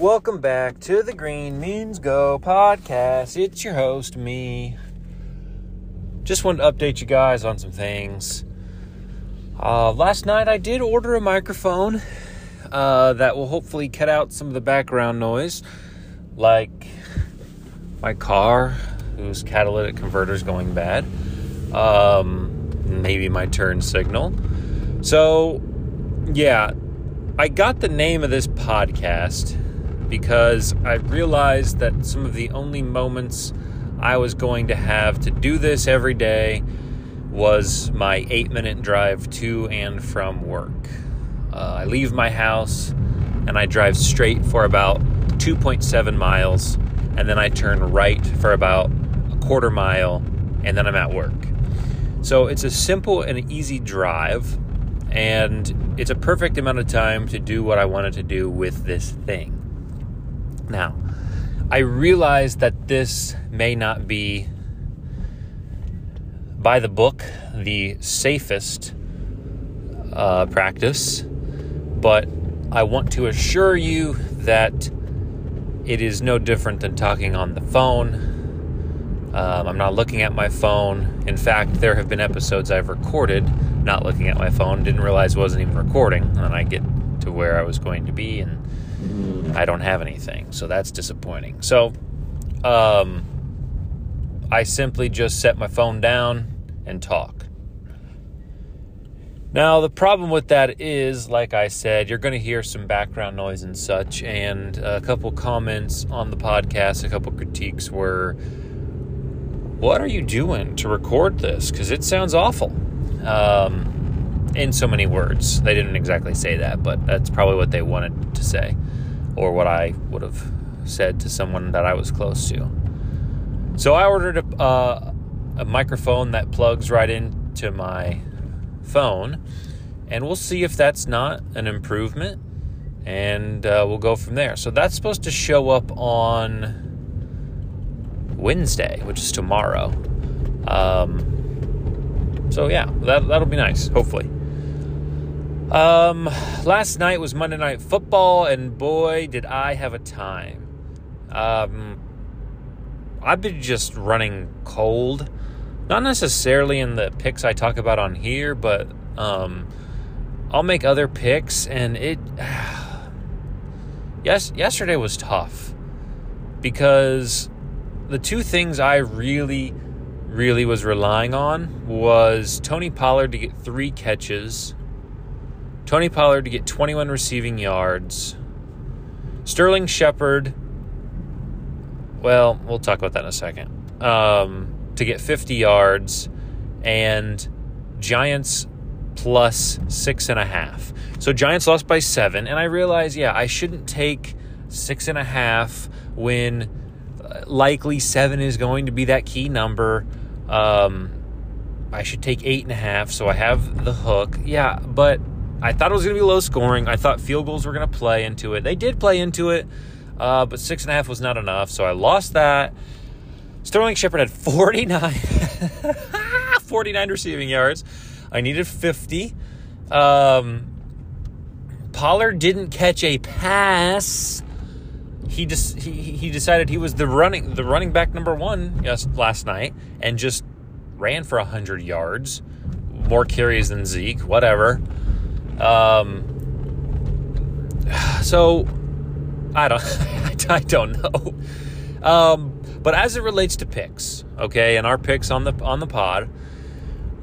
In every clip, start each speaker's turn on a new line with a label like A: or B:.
A: Welcome back to the Green Means Go podcast. It's your host, me. Just wanted to update you guys on some things. Uh, last night I did order a microphone uh, that will hopefully cut out some of the background noise, like my car, whose catalytic converter is going bad, um, maybe my turn signal. So, yeah, I got the name of this podcast because I realized that some of the only moments I was going to have to do this every day was my eight minute drive to and from work. Uh, I leave my house and I drive straight for about 2.7 miles, and then I turn right for about a quarter mile, and then I'm at work. So it's a simple and easy drive, and it's a perfect amount of time to do what I wanted to do with this thing. Now, I realize that this may not be by the book the safest uh, practice, but I want to assure you that it is no different than talking on the phone. Um, I'm not looking at my phone. In fact, there have been episodes I've recorded not looking at my phone, didn't realize wasn't even recording, and I get to where I was going to be and I don't have anything. So that's disappointing. So um, I simply just set my phone down and talk. Now, the problem with that is, like I said, you're going to hear some background noise and such, and a couple comments on the podcast, a couple critiques were, What are you doing to record this? Because it sounds awful. Um, in so many words. They didn't exactly say that, but that's probably what they wanted to say, or what I would have said to someone that I was close to. So I ordered a, uh, a microphone that plugs right into my phone, and we'll see if that's not an improvement, and uh, we'll go from there. So that's supposed to show up on Wednesday, which is tomorrow. Um, so yeah, that that'll be nice. Hopefully. Um, last night was Monday Night Football, and boy, did I have a time. Um, I've been just running cold. Not necessarily in the picks I talk about on here, but um, I'll make other picks, and it. yes, yesterday was tough because the two things I really really was relying on was Tony Pollard to get three catches, Tony Pollard to get 21 receiving yards, Sterling Shepard, well, we'll talk about that in a second, um, to get 50 yards, and Giants plus six and a half. So Giants lost by seven, and I realized, yeah, I shouldn't take six and a half when uh, likely seven is going to be that key number. Um, I should take eight and a half, so I have the hook. Yeah, but I thought it was going to be low scoring. I thought field goals were going to play into it. They did play into it, uh, but six and a half was not enough, so I lost that. Sterling Shepard had 49, 49 receiving yards. I needed 50. Um, Pollard didn't catch a pass. He just he, he decided he was the running the running back number one yes last night and just ran for hundred yards, more carries than Zeke, whatever. Um, so I don't I don't know. Um, but as it relates to picks, okay, and our picks on the on the pod,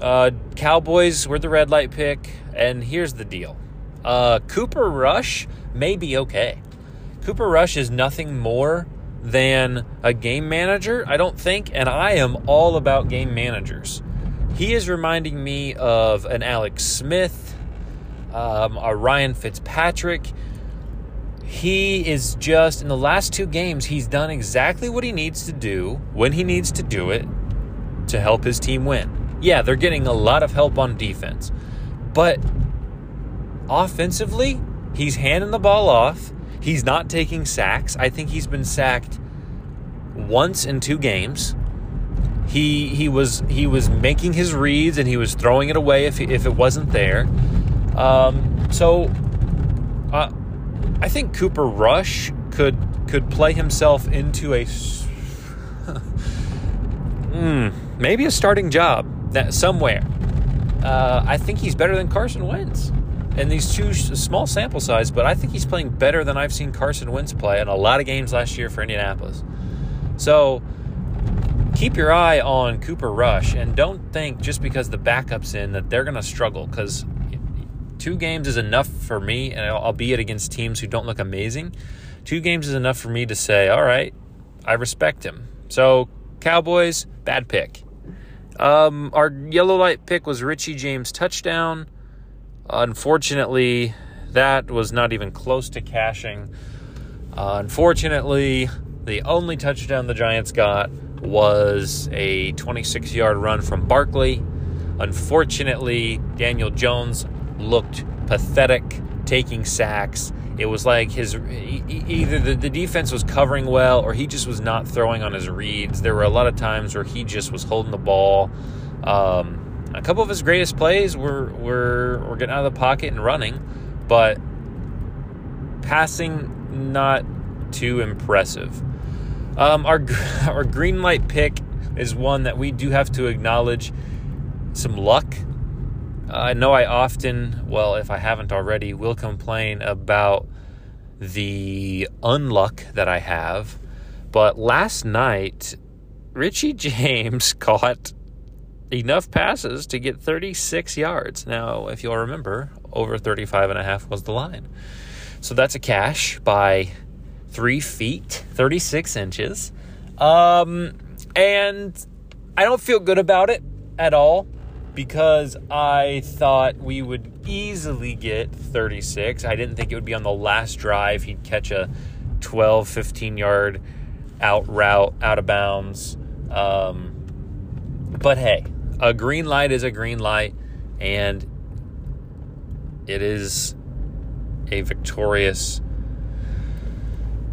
A: uh, Cowboys were the red light pick, and here's the deal: uh, Cooper Rush may be okay. Cooper Rush is nothing more than a game manager, I don't think, and I am all about game managers. He is reminding me of an Alex Smith, um, Ryan Fitzpatrick. He is just, in the last two games, he's done exactly what he needs to do when he needs to do it to help his team win. Yeah, they're getting a lot of help on defense, but offensively, he's handing the ball off. He's not taking sacks. I think he's been sacked once in two games. He he was he was making his reads and he was throwing it away if if it wasn't there. Um, so uh, I think Cooper Rush could could play himself into a mm, maybe a starting job that somewhere. Uh, I think he's better than Carson Wentz. And these two small sample size, but I think he's playing better than I've seen Carson Wentz play in a lot of games last year for Indianapolis. So keep your eye on Cooper Rush and don't think just because the backup's in that they're going to struggle because two games is enough for me, and albeit against teams who don't look amazing, two games is enough for me to say, all right, I respect him. So, Cowboys, bad pick. Um, our yellow light pick was Richie James touchdown. Unfortunately, that was not even close to cashing. Uh, unfortunately, the only touchdown the Giants got was a 26 yard run from Barkley. Unfortunately, Daniel Jones looked pathetic taking sacks. It was like his either the, the defense was covering well or he just was not throwing on his reads. There were a lot of times where he just was holding the ball. Um, a couple of his greatest plays were were were getting out of the pocket and running, but passing not too impressive. Um, our our green light pick is one that we do have to acknowledge some luck. I know I often, well, if I haven't already, will complain about the unluck that I have. But last night, Richie James caught enough passes to get 36 yards. Now, if you'll remember, over 35 and a half was the line. So that's a cash by three feet, 36 inches. Um, and I don't feel good about it at all because I thought we would easily get 36. I didn't think it would be on the last drive. He'd catch a 12, 15 yard out route, out of bounds. Um, but hey, a green light is a green light, and it is a victorious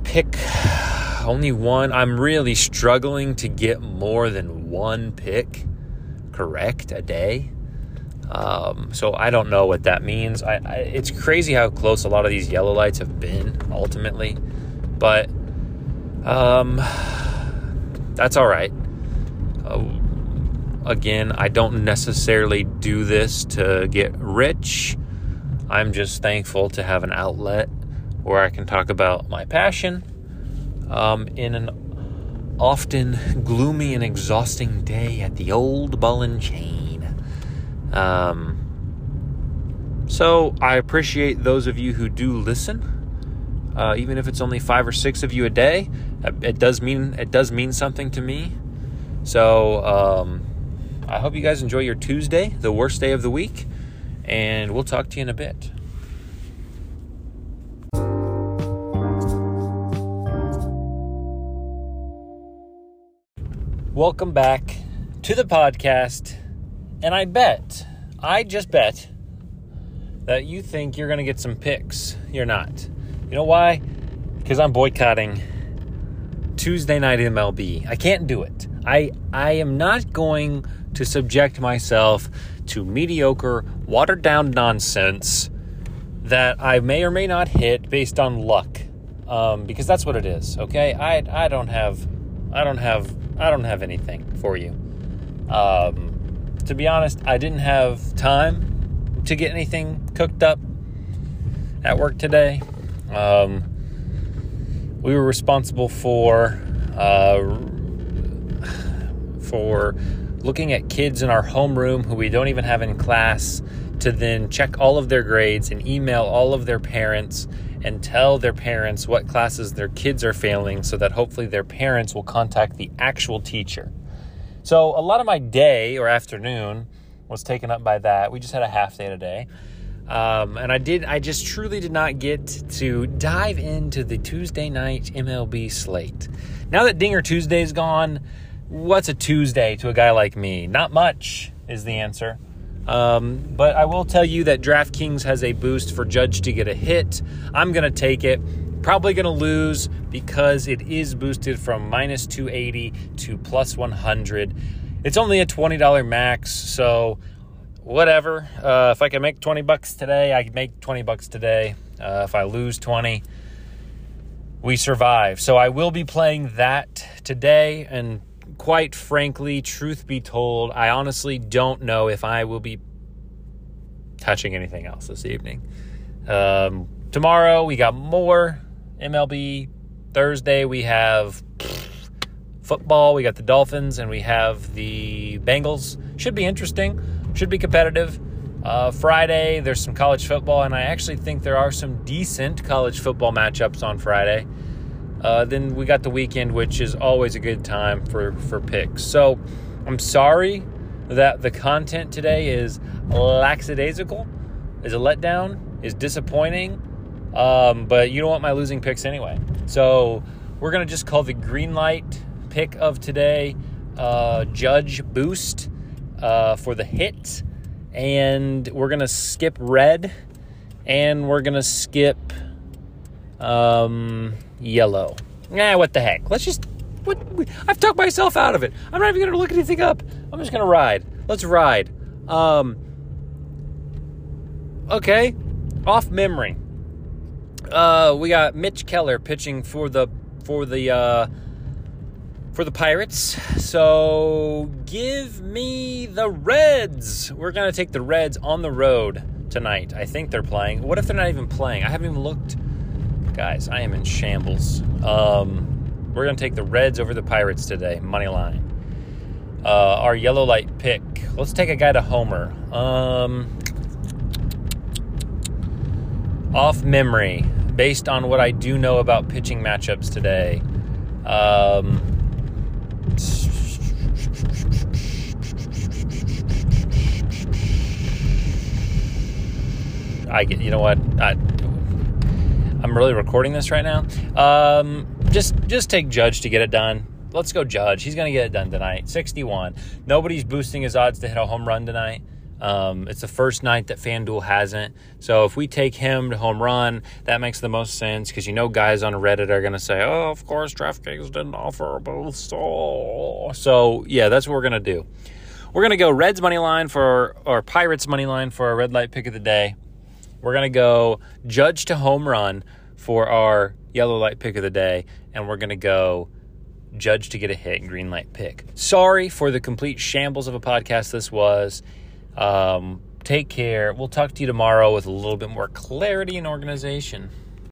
A: pick. Only one. I'm really struggling to get more than one pick correct a day. Um, so I don't know what that means. I, I, it's crazy how close a lot of these yellow lights have been ultimately, but um, that's all right. Uh, again, I don't necessarily do this to get rich. I'm just thankful to have an outlet where I can talk about my passion um, in an often gloomy and exhausting day at the old ball and chain. Um, so I appreciate those of you who do listen. Uh, even if it's only five or six of you a day, it does mean it does mean something to me. So um, I hope you guys enjoy your Tuesday, the worst day of the week, and we'll talk to you in a bit. Welcome back to the podcast. And I bet, I just bet that you think you're going to get some picks. You're not. You know why? Because I'm boycotting Tuesday night MLB. I can't do it. I I am not going to subject myself to mediocre, watered down nonsense that I may or may not hit based on luck. Um, because that's what it is. Okay, I I don't have I don't have I don't have anything for you. Um, to be honest, I didn't have time to get anything cooked up at work today. Um, we were responsible for uh, for looking at kids in our homeroom who we don't even have in class to then check all of their grades and email all of their parents and tell their parents what classes their kids are failing so that hopefully their parents will contact the actual teacher. So a lot of my day or afternoon was taken up by that. We just had a half day today. Um, and I did, I just truly did not get to dive into the Tuesday night MLB slate. Now that Dinger Tuesday is gone, what's a Tuesday to a guy like me? Not much is the answer. Um, but I will tell you that DraftKings has a boost for Judge to get a hit. I'm going to take it. Probably going to lose because it is boosted from minus 280 to plus 100. It's only a $20 max, so whatever. Uh, if I can make 20 bucks today, I can make 20 bucks today. Uh, if I lose 20, we survive. So I will be playing that today. And quite frankly, truth be told, I honestly don't know if I will be touching anything else this evening. Um, tomorrow we got more MLB. Thursday we have football. We got the Dolphins and we have the Bengals. Should be interesting. Should be competitive. Uh, Friday, there's some college football, and I actually think there are some decent college football matchups on Friday. Uh, then we got the weekend, which is always a good time for, for picks. So I'm sorry that the content today is lackadaisical, is a letdown, is disappointing, um, but you don't want my losing picks anyway. So we're going to just call the green light pick of today uh, Judge Boost uh, for the hit and we're gonna skip red, and we're gonna skip um, yellow. Yeah, what the heck? Let's just. What, I've talked myself out of it. I'm not even gonna look anything up. I'm just gonna ride. Let's ride. Um, okay, off memory. Uh, we got Mitch Keller pitching for the for the uh, for the Pirates. So give me the Reds. We're going to take the Reds on the road tonight. I think they're playing. What if they're not even playing? I haven't even looked. Guys, I am in shambles. Um, we're going to take the Reds over the Pirates today, money line. Uh, our yellow light pick. Let's take a guy to Homer. Um, off memory, based on what I do know about pitching matchups today. Um, I get, you know what? I, I'm really recording this right now. Um, just, just take Judge to get it done. Let's go, Judge. He's going to get it done tonight. 61. Nobody's boosting his odds to hit a home run tonight. Um, it's the first night that FanDuel hasn't. So if we take him to home run, that makes the most sense because you know guys on Reddit are going to say, oh, of course, DraftKings didn't offer a boost. Oh. So yeah, that's what we're going to do. We're going to go Reds money line for, or Pirates money line for our red light pick of the day. We're going to go Judge to home run for our yellow light pick of the day. And we're going to go Judge to get a hit, green light pick. Sorry for the complete shambles of a podcast this was. Um, take care. We'll talk to you tomorrow with a little bit more clarity and organization.